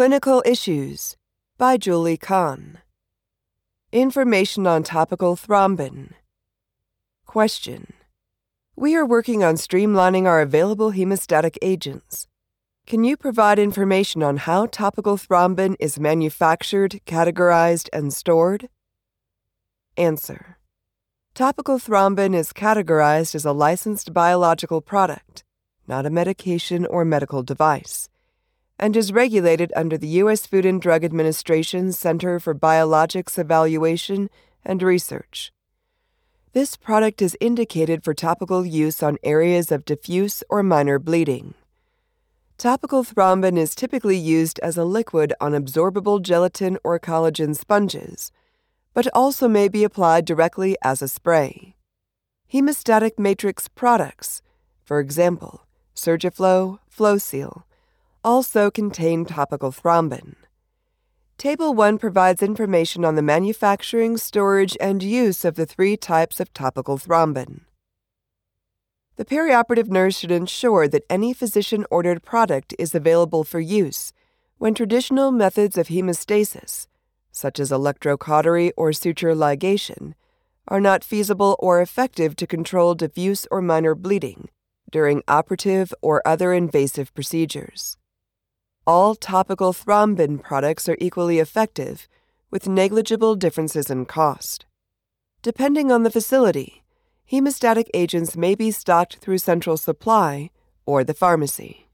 Clinical Issues by Julie Kahn. Information on topical thrombin. Question. We are working on streamlining our available hemostatic agents. Can you provide information on how topical thrombin is manufactured, categorized, and stored? Answer. Topical thrombin is categorized as a licensed biological product, not a medication or medical device, and is regulated under the U.S. Food and Drug Administration's Center for Biologics Evaluation and Research. This product is indicated for topical use on areas of diffuse or minor bleeding. Topical thrombin is typically used as a liquid on absorbable gelatin or collagen sponges but also may be applied directly as a spray. Hemostatic matrix products, for example, Surgiflo, FloSeal, also contain topical thrombin. Table 1 provides information on the manufacturing, storage, and use of the three types of topical thrombin. The perioperative nurse should ensure that any physician ordered product is available for use when traditional methods of hemostasis, such as electrocautery or suture ligation, are not feasible or effective to control diffuse or minor bleeding during operative or other invasive procedures. All topical thrombin products are equally effective, with negligible differences in cost. Depending on the facility, hemostatic agents may be stocked through central supply or the pharmacy.